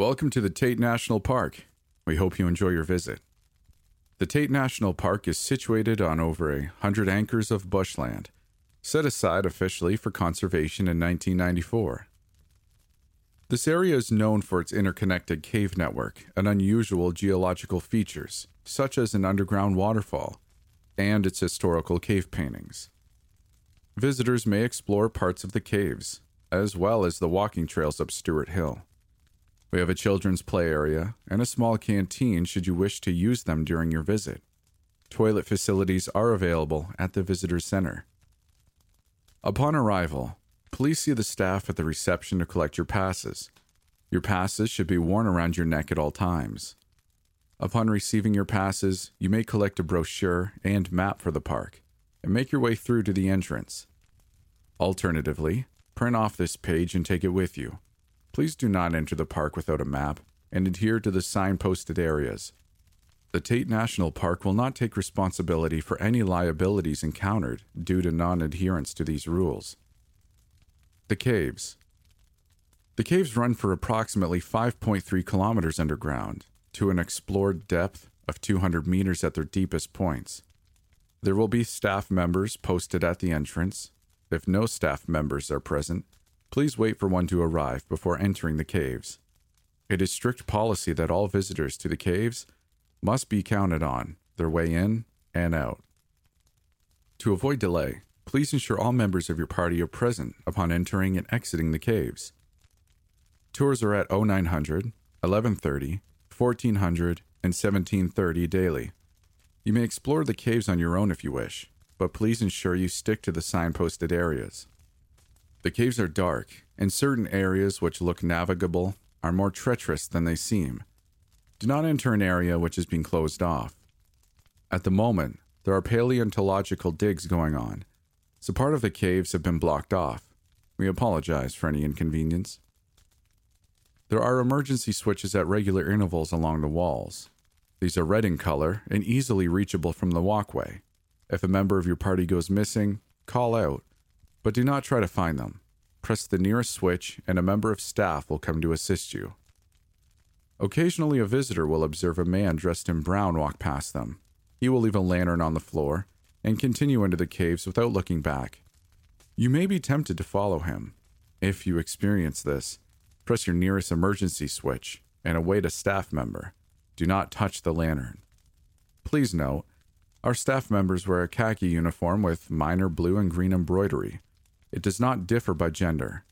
Welcome to the Tate National Park. We hope you enjoy your visit. The Tate National Park is situated on over a hundred acres of bushland, set aside officially for conservation in 1994. This area is known for its interconnected cave network and unusual geological features, such as an underground waterfall, and its historical cave paintings. Visitors may explore parts of the caves, as well as the walking trails up Stewart Hill. We have a children's play area and a small canteen should you wish to use them during your visit. Toilet facilities are available at the Visitor Center. Upon arrival, please see the staff at the reception to collect your passes. Your passes should be worn around your neck at all times. Upon receiving your passes, you may collect a brochure and map for the park and make your way through to the entrance. Alternatively, print off this page and take it with you. Please do not enter the park without a map and adhere to the signposted areas. The Tate National Park will not take responsibility for any liabilities encountered due to non adherence to these rules. The Caves The caves run for approximately 5.3 kilometers underground to an explored depth of 200 meters at their deepest points. There will be staff members posted at the entrance. If no staff members are present, Please wait for one to arrive before entering the caves. It is strict policy that all visitors to the caves must be counted on their way in and out. To avoid delay, please ensure all members of your party are present upon entering and exiting the caves. Tours are at 0900, 1130, 1400, and 1730 daily. You may explore the caves on your own if you wish, but please ensure you stick to the signposted areas. The caves are dark, and certain areas which look navigable are more treacherous than they seem. Do not enter an area which is being closed off. At the moment, there are paleontological digs going on, so part of the caves have been blocked off. We apologize for any inconvenience. There are emergency switches at regular intervals along the walls. These are red in color and easily reachable from the walkway. If a member of your party goes missing, call out but do not try to find them. Press the nearest switch, and a member of staff will come to assist you. Occasionally, a visitor will observe a man dressed in brown walk past them. He will leave a lantern on the floor and continue into the caves without looking back. You may be tempted to follow him. If you experience this, press your nearest emergency switch and await a staff member. Do not touch the lantern. Please note, our staff members wear a khaki uniform with minor blue and green embroidery. It does not differ by gender.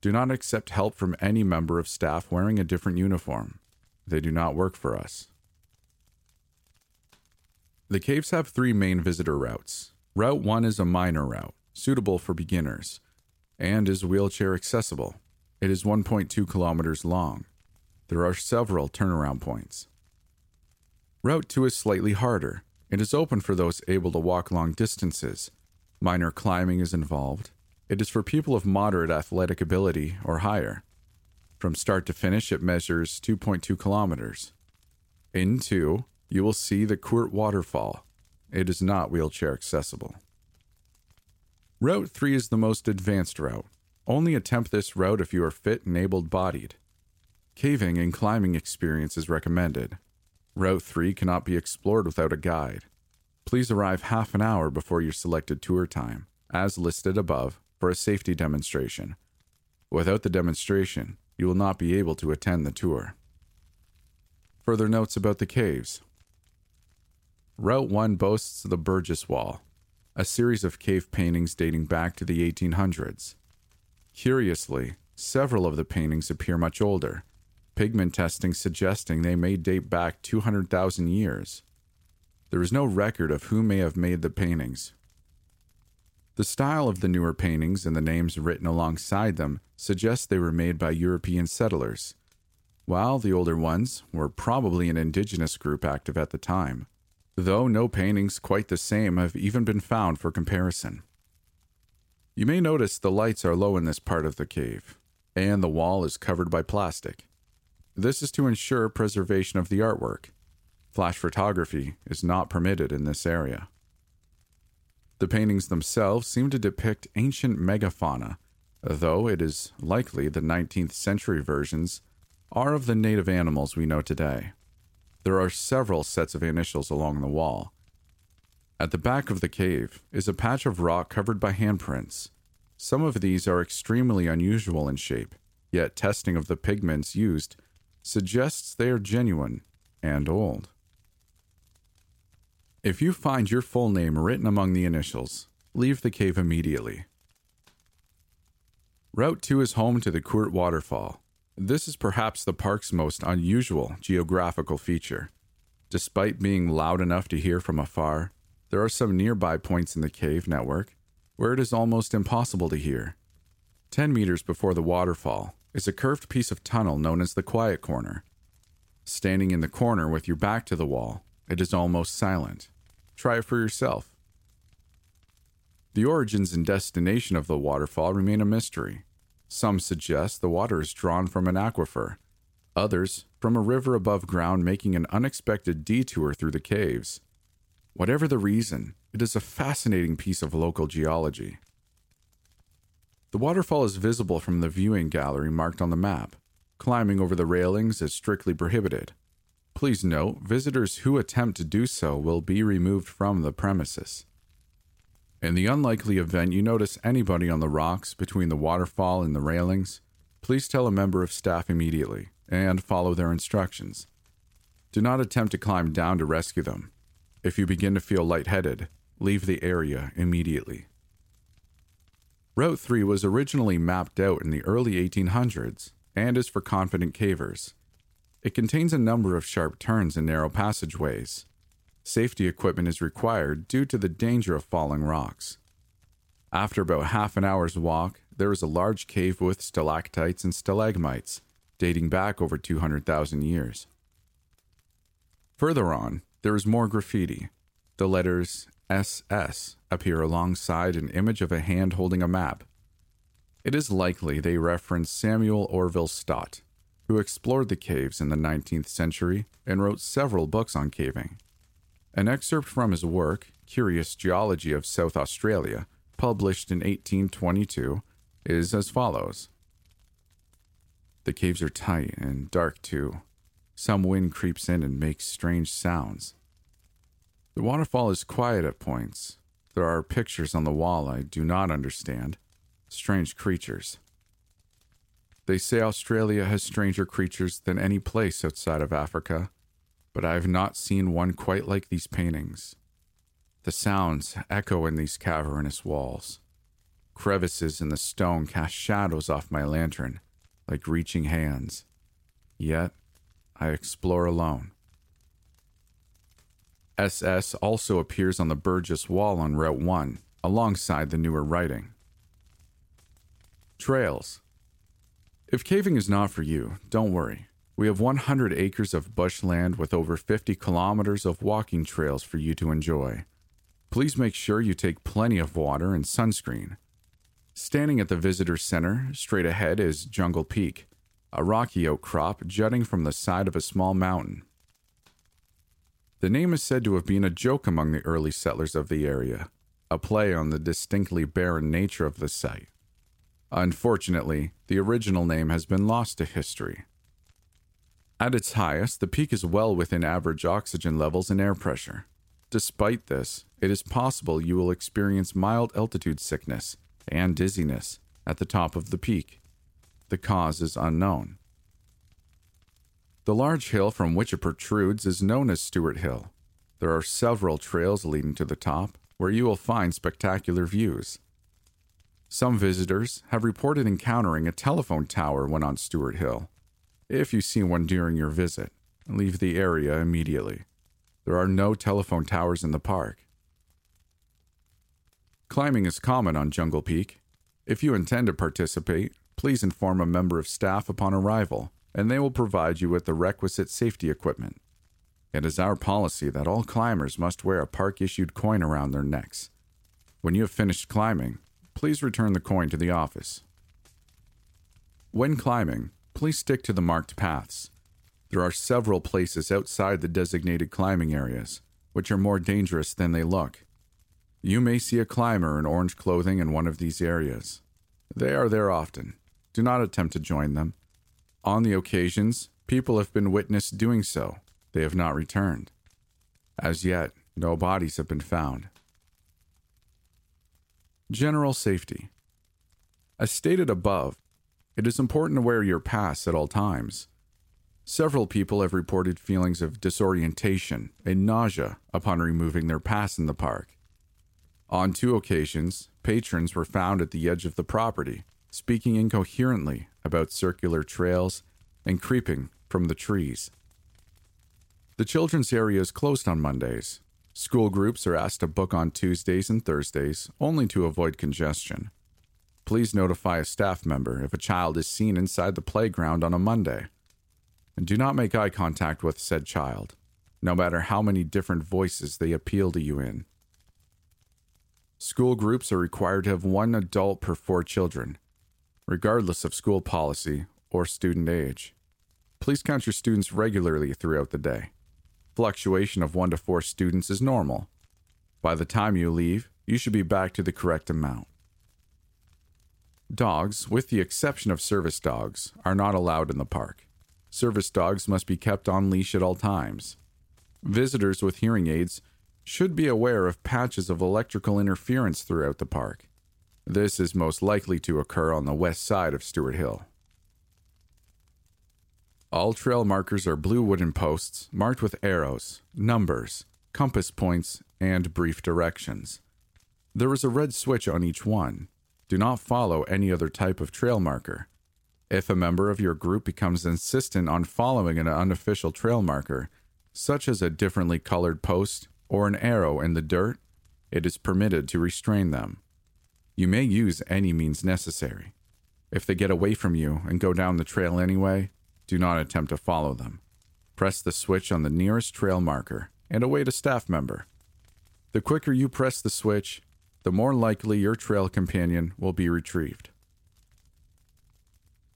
Do not accept help from any member of staff wearing a different uniform. They do not work for us. The caves have three main visitor routes. Route 1 is a minor route, suitable for beginners, and is wheelchair accessible. It is 1.2 kilometers long. There are several turnaround points. Route 2 is slightly harder. It is open for those able to walk long distances. Minor climbing is involved, it is for people of moderate athletic ability or higher. From start to finish, it measures 2.2 kilometers. In 2, you will see the Court Waterfall. It is not wheelchair accessible. Route 3 is the most advanced route. Only attempt this route if you are fit and able bodied. Caving and climbing experience is recommended. Route 3 cannot be explored without a guide. Please arrive half an hour before your selected tour time, as listed above, for a safety demonstration. Without the demonstration, you will not be able to attend the tour. Further notes about the caves Route 1 boasts the Burgess Wall, a series of cave paintings dating back to the 1800s. Curiously, several of the paintings appear much older, pigment testing suggesting they may date back 200,000 years. There is no record of who may have made the paintings, The style of the newer paintings and the names written alongside them suggest they were made by European settlers, while the older ones were probably an indigenous group active at the time, though no paintings quite the same have even been found for comparison. You may notice the lights are low in this part of the cave, and the wall is covered by plastic. This is to ensure preservation of the artwork. Flash photography is not permitted in this area. The paintings themselves seem to depict ancient megafauna, though it is likely the 19th century versions are of the native animals we know today. There are several sets of initials along the wall. At the back of the cave is a patch of rock covered by handprints. Some of these are extremely unusual in shape, yet testing of the pigments used suggests they are genuine and old. If you find your full name written among the initials, leave the cave immediately. Route 2 is home to the Koort Waterfall. This is perhaps the park's most unusual geographical feature. Despite being loud enough to hear from afar, there are some nearby points in the cave network where it is almost impossible to hear. 10 meters before the waterfall, is a curved piece of tunnel known as the Quiet Corner. Standing in the corner with your back to the wall, it is almost silent. Try it for yourself. The origins and destination of the waterfall remain a mystery. Some suggest the water is drawn from an aquifer, others from a river above ground making an unexpected detour through the caves. Whatever the reason, it is a fascinating piece of local geology. The waterfall is visible from the viewing gallery marked on the map. Climbing over the railings is strictly prohibited. Please note, visitors who attempt to do so will be removed from the premises. In the unlikely event you notice anybody on the rocks between the waterfall and the railings, please tell a member of staff immediately and follow their instructions. Do not attempt to climb down to rescue them. If you begin to feel lightheaded, leave the area immediately. Route 3 was originally mapped out in the early 1800s and is for confident cavers. It contains a number of sharp turns and narrow passageways. Safety equipment is required due to the danger of falling rocks. After about half an hour's walk, there is a large cave with stalactites and stalagmites, dating back over 200,000 years. Further on, there is more graffiti. The letters SS appear alongside an image of a hand holding a map. It is likely they reference Samuel Orville Stott, who explored the caves in the 19th century and wrote several books on caving. An excerpt from his work, Curious Geology of South Australia, published in 1822, is as follows The caves are tight and dark too. Some wind creeps in and makes strange sounds. The waterfall is quiet at points. There are pictures on the wall I do not understand. Strange creatures. They say Australia has stranger creatures than any place outside of Africa, but I have not seen one quite like these paintings. The sounds echo in these cavernous walls. Crevices in the stone cast shadows off my lantern, like reaching hands. Yet, I explore alone. SS also appears on the Burgess Wall on Route 1, alongside the newer writing. Trails. If caving is not for you, don't worry. We have 100 acres of bushland with over 50 kilometers of walking trails for you to enjoy. Please make sure you take plenty of water and sunscreen. Standing at the visitor center, straight ahead is Jungle Peak, a rocky outcrop jutting from the side of a small mountain. The name is said to have been a joke among the early settlers of the area, a play on the distinctly barren nature of the site. Unfortunately, the original name has been lost to history. At its highest, the peak is well within average oxygen levels and air pressure. Despite this, it is possible you will experience mild altitude sickness and dizziness at the top of the peak. The cause is unknown. The large hill from which it protrudes is known as Stewart Hill. There are several trails leading to the top where you will find spectacular views. Some visitors have reported encountering a telephone tower when on Stewart Hill. If you see one during your visit, leave the area immediately. There are no telephone towers in the park. Climbing is common on Jungle Peak. If you intend to participate, please inform a member of staff upon arrival, and they will provide you with the requisite safety equipment. It is our policy that all climbers must wear a park issued coin around their necks. When you have finished climbing, please return the coin to the office. When climbing, please stick to the marked paths. There are several places outside the designated climbing areas, which are more dangerous than they look. You may see a climber in orange clothing in one of these areas. They are there often. Do not attempt to join them. On the occasions, people have been witnessed doing so. They have not returned. As yet, no bodies have been found. General safety. As stated above, it is important to wear your pass at all times. Several people have reported feelings of disorientation and nausea upon removing their pass in the park. On two occasions, patrons were found at the edge of the property, speaking incoherently about circular trails and creeping from the trees. The children's area is closed on Mondays. School groups are asked to book on Tuesdays and Thursdays only to avoid congestion. Please notify a staff member if a child is seen inside the playground on a Monday. And do not make eye contact with said child, no matter how many different voices they appeal to you in. School groups are required to have one adult per four children, regardless of school policy or student age. Please count your students regularly throughout the day. Fluctuation of one to four students is normal. By the time you leave, you should be back to the correct amount. Dogs, with the exception of service dogs, are not allowed in the park. Service dogs must be kept on leash at all times. Visitors with hearing aids should be aware of patches of electrical interference throughout the park. This is most likely to occur on the west side of Stewart Hill. All trail markers are blue wooden posts marked with arrows, numbers, compass points, and brief directions. There is a red switch on each one. Do not follow any other type of trail marker. If a member of your group becomes insistent on following an unofficial trail marker, such as a differently colored post or an arrow in the dirt, it is permitted to restrain them. You may use any means necessary. If they get away from you and go down the trail anyway, do not attempt to follow them. Press the switch on the nearest trail marker and await a staff member. The quicker you press the switch, the more likely your trail companion will be retrieved.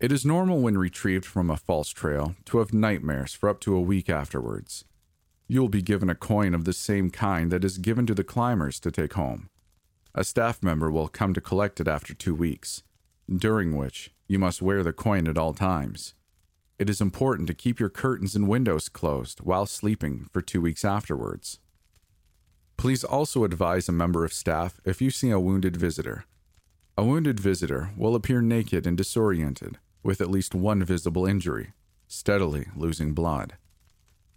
It is normal when retrieved from a false trail to have nightmares for up to a week afterwards. You will be given a coin of the same kind that is given to the climbers to take home. A staff member will come to collect it after two weeks, during which you must wear the coin at all times. It is important to keep your curtains and windows closed while sleeping for two weeks afterwards. Please also advise a member of staff if you see a wounded visitor. A wounded visitor will appear naked and disoriented, with at least one visible injury, steadily losing blood.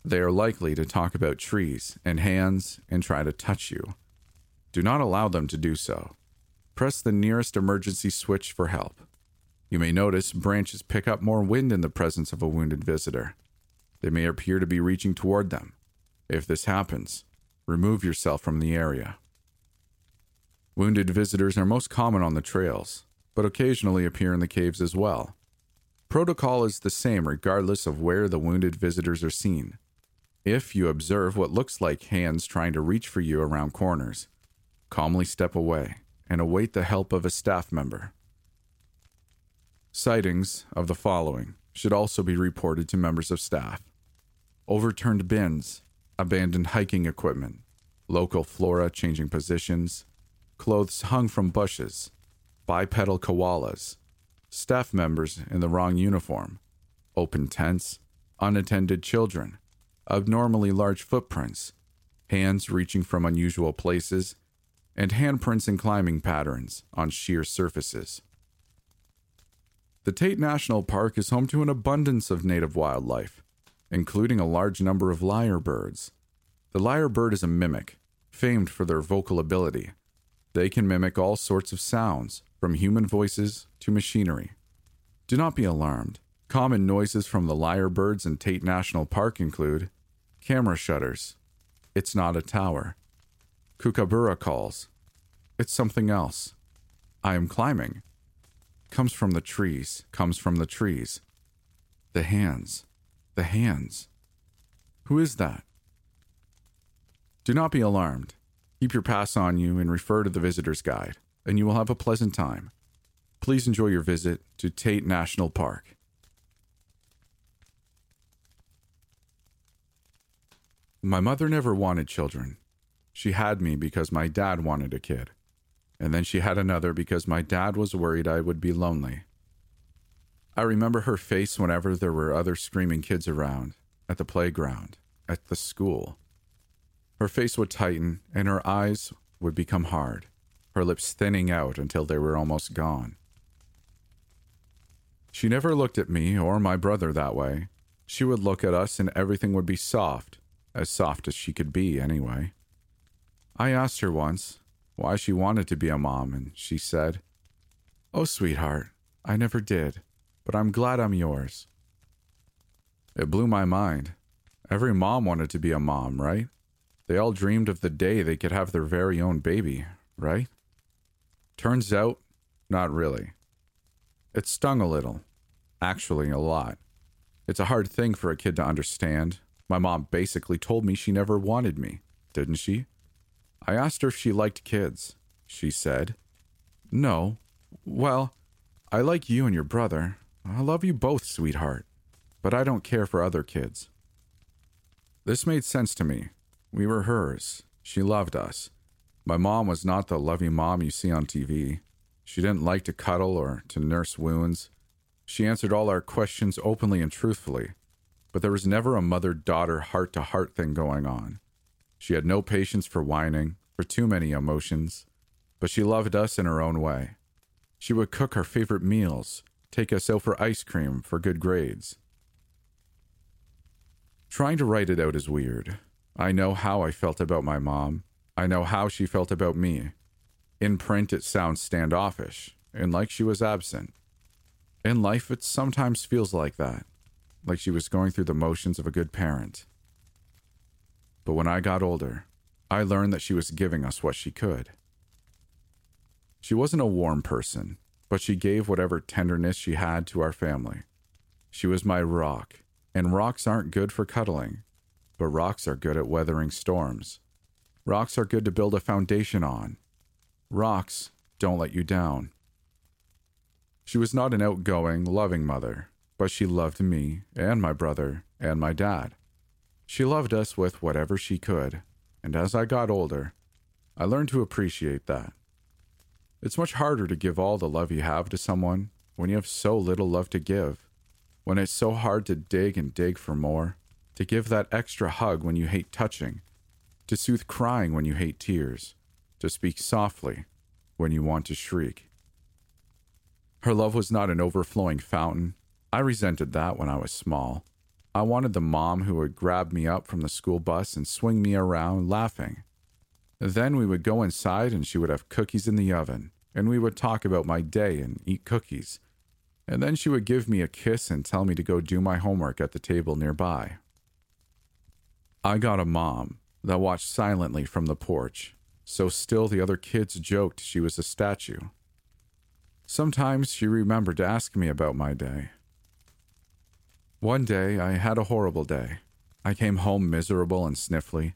They are likely to talk about trees and hands and try to touch you. Do not allow them to do so. Press the nearest emergency switch for help. You may notice branches pick up more wind in the presence of a wounded visitor. They may appear to be reaching toward them. If this happens, remove yourself from the area. Wounded visitors are most common on the trails, but occasionally appear in the caves as well. Protocol is the same regardless of where the wounded visitors are seen. If you observe what looks like hands trying to reach for you around corners, calmly step away and await the help of a staff member. Sightings of the following should also be reported to members of staff overturned bins, abandoned hiking equipment, local flora changing positions, clothes hung from bushes, bipedal koalas, staff members in the wrong uniform, open tents, unattended children, abnormally large footprints, hands reaching from unusual places, and handprints and climbing patterns on sheer surfaces. The Tate National Park is home to an abundance of native wildlife, including a large number of lyrebirds. The lyrebird is a mimic, famed for their vocal ability. They can mimic all sorts of sounds, from human voices to machinery. Do not be alarmed. Common noises from the lyrebirds in Tate National Park include camera shutters, it's not a tower, kookaburra calls, It's something else. I am climbing. Comes from the trees, comes from the trees. The hands, the hands. Who is that? Do not be alarmed. Keep your pass on you and refer to the visitor's guide, and you will have a pleasant time. Please enjoy your visit to Tate National Park. My mother never wanted children. She had me because my dad wanted a kid. And then she had another because my dad was worried I would be lonely. I remember her face whenever there were other screaming kids around, at the playground, at the school. Her face would tighten and her eyes would become hard, her lips thinning out until they were almost gone. She never looked at me or my brother that way. She would look at us and everything would be soft, as soft as she could be, anyway. I asked her once why she wanted to be a mom, and she said, Oh, sweetheart, I never did, but I'm glad I'm yours. It blew my mind. Every mom wanted to be a mom, right? They all dreamed of the day they could have their very own baby, right? Turns out, not really. It stung a little. Actually, a lot. It's a hard thing for a kid to understand. My mom basically told me she never wanted me, didn't she? I asked her if she liked kids. She said, No. Well, I like you and your brother. I love you both, sweetheart. But I don't care for other kids. This made sense to me. We were hers. She loved us. My mom was not the loving mom you see on TV. She didn't like to cuddle or to nurse wounds. She answered all our questions openly and truthfully, but there was never a mother daughter heart to heart thing going on. She had no patience for whining, for too many emotions, but she loved us in her own way. She would cook her favorite meals, take us out for ice cream for good grades. Trying to write it out is weird. I know how I felt about my mom. I know how she felt about me. In print, it sounds standoffish and like she was absent. In life, it sometimes feels like that, like she was going through the motions of a good parent. But when I got older, I learned that she was giving us what she could. She wasn't a warm person, but she gave whatever tenderness she had to our family. She was my rock, and rocks aren't good for cuddling, but rocks are good at weathering storms. Rocks are good to build a foundation on. Rocks don't let you down. She was not an outgoing, loving mother, but she loved me and my brother and my dad. She loved us with whatever she could, and as I got older, I learned to appreciate that. It's much harder to give all the love you have to someone when you have so little love to give, when it's so hard to dig and dig for more, to give that extra hug when you hate touching, to soothe crying when you hate tears, to speak softly when you want to shriek. Her love was not an overflowing fountain. I resented that when I was small. I wanted the mom who would grab me up from the school bus and swing me around laughing. Then we would go inside and she would have cookies in the oven, and we would talk about my day and eat cookies. And then she would give me a kiss and tell me to go do my homework at the table nearby. I got a mom that watched silently from the porch, so still the other kids joked she was a statue. Sometimes she remembered to ask me about my day, one day I had a horrible day. I came home miserable and sniffly.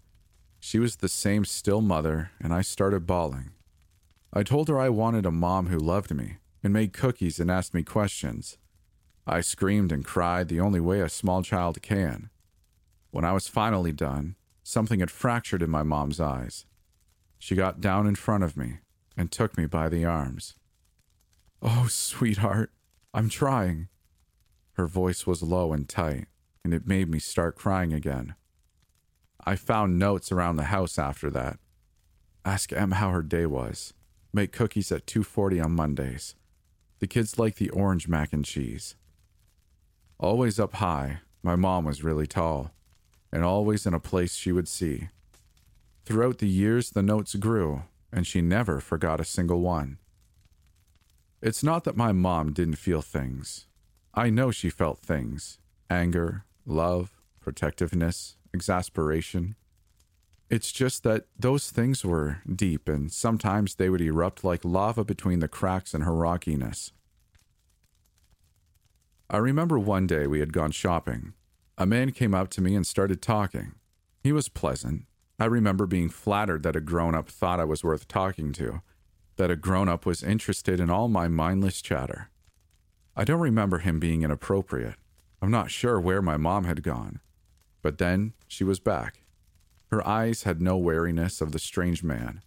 She was the same still mother, and I started bawling. I told her I wanted a mom who loved me and made cookies and asked me questions. I screamed and cried the only way a small child can. When I was finally done, something had fractured in my mom's eyes. She got down in front of me and took me by the arms. Oh, sweetheart, I'm trying. Her voice was low and tight, and it made me start crying again. I found notes around the house after that. Ask Em how her day was. Make cookies at 2:40 on Mondays. The kids like the orange mac and cheese. Always up high, my mom was really tall, and always in a place she would see. Throughout the years, the notes grew, and she never forgot a single one. It's not that my mom didn't feel things. I know she felt things anger, love, protectiveness, exasperation. It's just that those things were deep, and sometimes they would erupt like lava between the cracks in her rockiness. I remember one day we had gone shopping. A man came up to me and started talking. He was pleasant. I remember being flattered that a grown up thought I was worth talking to, that a grown up was interested in all my mindless chatter. I don't remember him being inappropriate. I'm not sure where my mom had gone. But then she was back. Her eyes had no wariness of the strange man.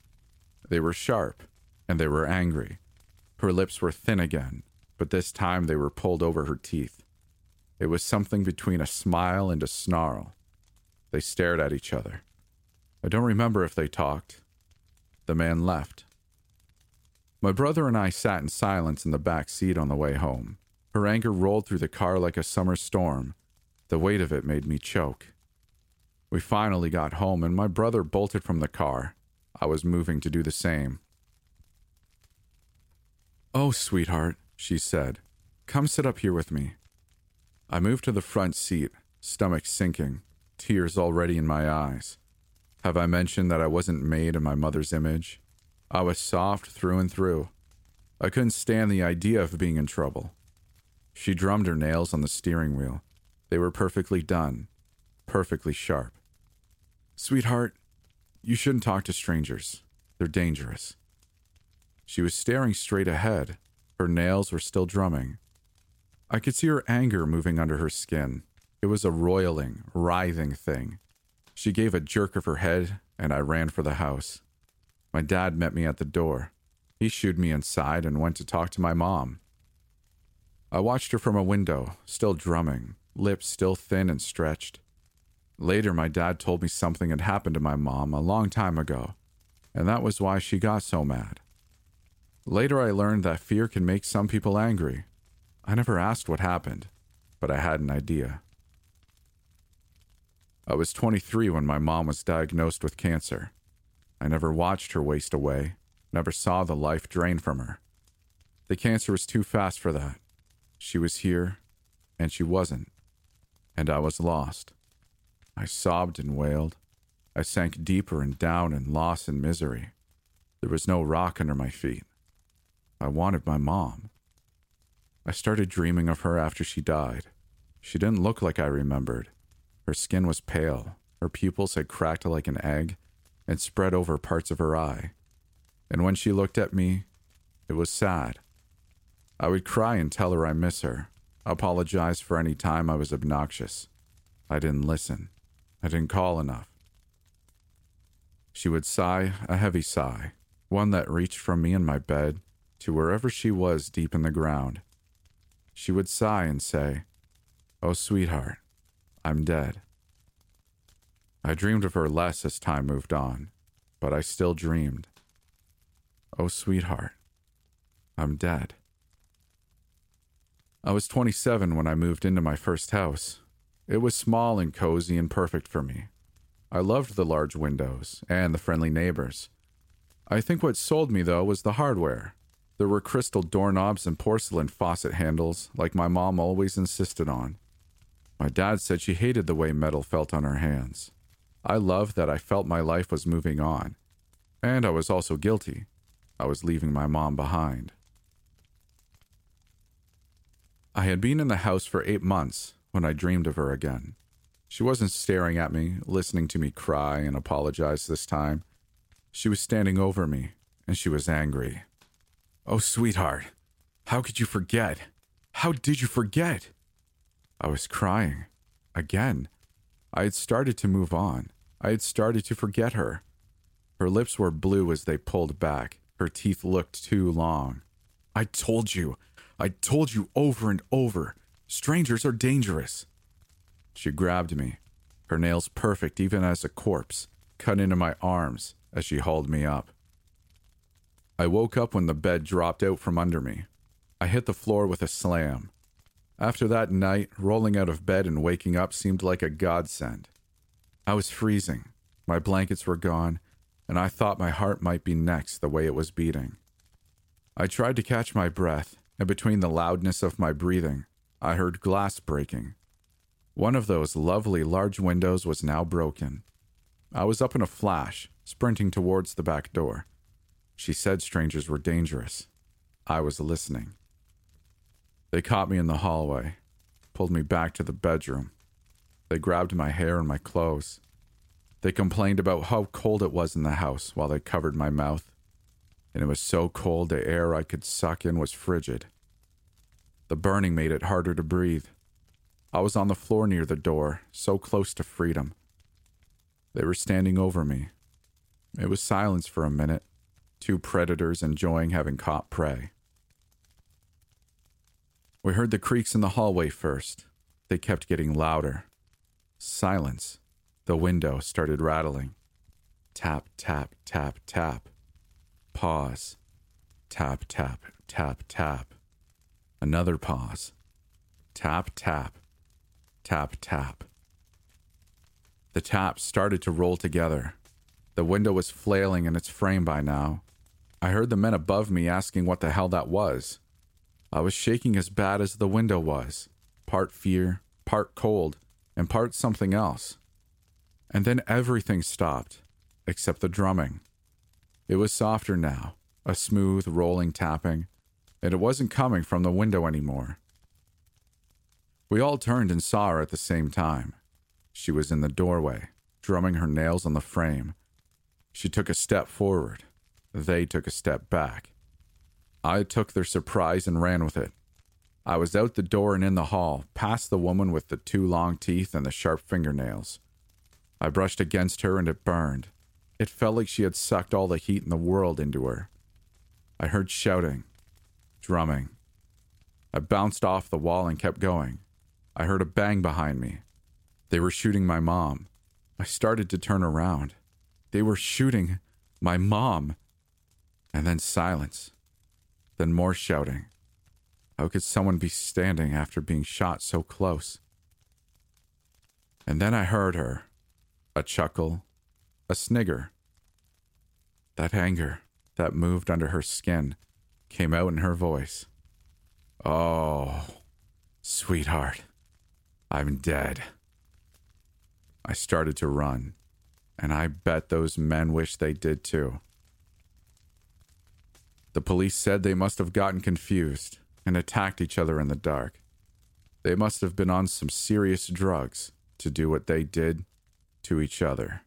They were sharp, and they were angry. Her lips were thin again, but this time they were pulled over her teeth. It was something between a smile and a snarl. They stared at each other. I don't remember if they talked. The man left. My brother and I sat in silence in the back seat on the way home. Her anger rolled through the car like a summer storm. The weight of it made me choke. We finally got home, and my brother bolted from the car. I was moving to do the same. Oh, sweetheart, she said, come sit up here with me. I moved to the front seat, stomach sinking, tears already in my eyes. Have I mentioned that I wasn't made in my mother's image? I was soft through and through. I couldn't stand the idea of being in trouble. She drummed her nails on the steering wheel. They were perfectly done, perfectly sharp. Sweetheart, you shouldn't talk to strangers. They're dangerous. She was staring straight ahead. Her nails were still drumming. I could see her anger moving under her skin. It was a roiling, writhing thing. She gave a jerk of her head, and I ran for the house. My dad met me at the door. He shooed me inside and went to talk to my mom. I watched her from a window, still drumming, lips still thin and stretched. Later, my dad told me something had happened to my mom a long time ago, and that was why she got so mad. Later, I learned that fear can make some people angry. I never asked what happened, but I had an idea. I was 23 when my mom was diagnosed with cancer. I never watched her waste away, never saw the life drain from her. The cancer was too fast for that. She was here, and she wasn't, and I was lost. I sobbed and wailed. I sank deeper and down in loss and misery. There was no rock under my feet. I wanted my mom. I started dreaming of her after she died. She didn't look like I remembered. Her skin was pale, her pupils had cracked like an egg and spread over parts of her eye. And when she looked at me, it was sad. I would cry and tell her I miss her, apologize for any time I was obnoxious. I didn't listen. I didn't call enough. She would sigh a heavy sigh, one that reached from me in my bed to wherever she was deep in the ground. She would sigh and say, Oh, sweetheart, I'm dead. I dreamed of her less as time moved on, but I still dreamed. Oh, sweetheart, I'm dead. I was 27 when I moved into my first house. It was small and cozy and perfect for me. I loved the large windows and the friendly neighbors. I think what sold me, though, was the hardware. There were crystal doorknobs and porcelain faucet handles, like my mom always insisted on. My dad said she hated the way metal felt on her hands. I loved that I felt my life was moving on. And I was also guilty. I was leaving my mom behind. I had been in the house for eight months when I dreamed of her again. She wasn't staring at me, listening to me cry and apologize this time. She was standing over me, and she was angry. Oh, sweetheart, how could you forget? How did you forget? I was crying. Again. I had started to move on. I had started to forget her. Her lips were blue as they pulled back. Her teeth looked too long. I told you. I told you over and over. Strangers are dangerous. She grabbed me, her nails perfect even as a corpse, cut into my arms as she hauled me up. I woke up when the bed dropped out from under me. I hit the floor with a slam. After that night, rolling out of bed and waking up seemed like a godsend. I was freezing, my blankets were gone, and I thought my heart might be next the way it was beating. I tried to catch my breath, and between the loudness of my breathing, I heard glass breaking. One of those lovely large windows was now broken. I was up in a flash, sprinting towards the back door. She said strangers were dangerous. I was listening. They caught me in the hallway, pulled me back to the bedroom. They grabbed my hair and my clothes. They complained about how cold it was in the house while they covered my mouth. And it was so cold the air I could suck in was frigid. The burning made it harder to breathe. I was on the floor near the door, so close to freedom. They were standing over me. It was silence for a minute, two predators enjoying having caught prey. We heard the creaks in the hallway first. They kept getting louder. Silence. The window started rattling. Tap, tap, tap, tap. Pause. Tap, tap, tap, tap. Another pause. Tap, tap, tap, tap. The taps started to roll together. The window was flailing in its frame by now. I heard the men above me asking what the hell that was. I was shaking as bad as the window was, part fear, part cold, and part something else. And then everything stopped, except the drumming. It was softer now, a smooth, rolling tapping, and it wasn't coming from the window anymore. We all turned and saw her at the same time. She was in the doorway, drumming her nails on the frame. She took a step forward. They took a step back. I took their surprise and ran with it. I was out the door and in the hall, past the woman with the two long teeth and the sharp fingernails. I brushed against her and it burned. It felt like she had sucked all the heat in the world into her. I heard shouting, drumming. I bounced off the wall and kept going. I heard a bang behind me. They were shooting my mom. I started to turn around. They were shooting my mom. And then silence. Then more shouting. How could someone be standing after being shot so close? And then I heard her a chuckle, a snigger. That anger that moved under her skin came out in her voice. Oh, sweetheart, I'm dead. I started to run, and I bet those men wish they did too. The police said they must have gotten confused and attacked each other in the dark. They must have been on some serious drugs to do what they did to each other.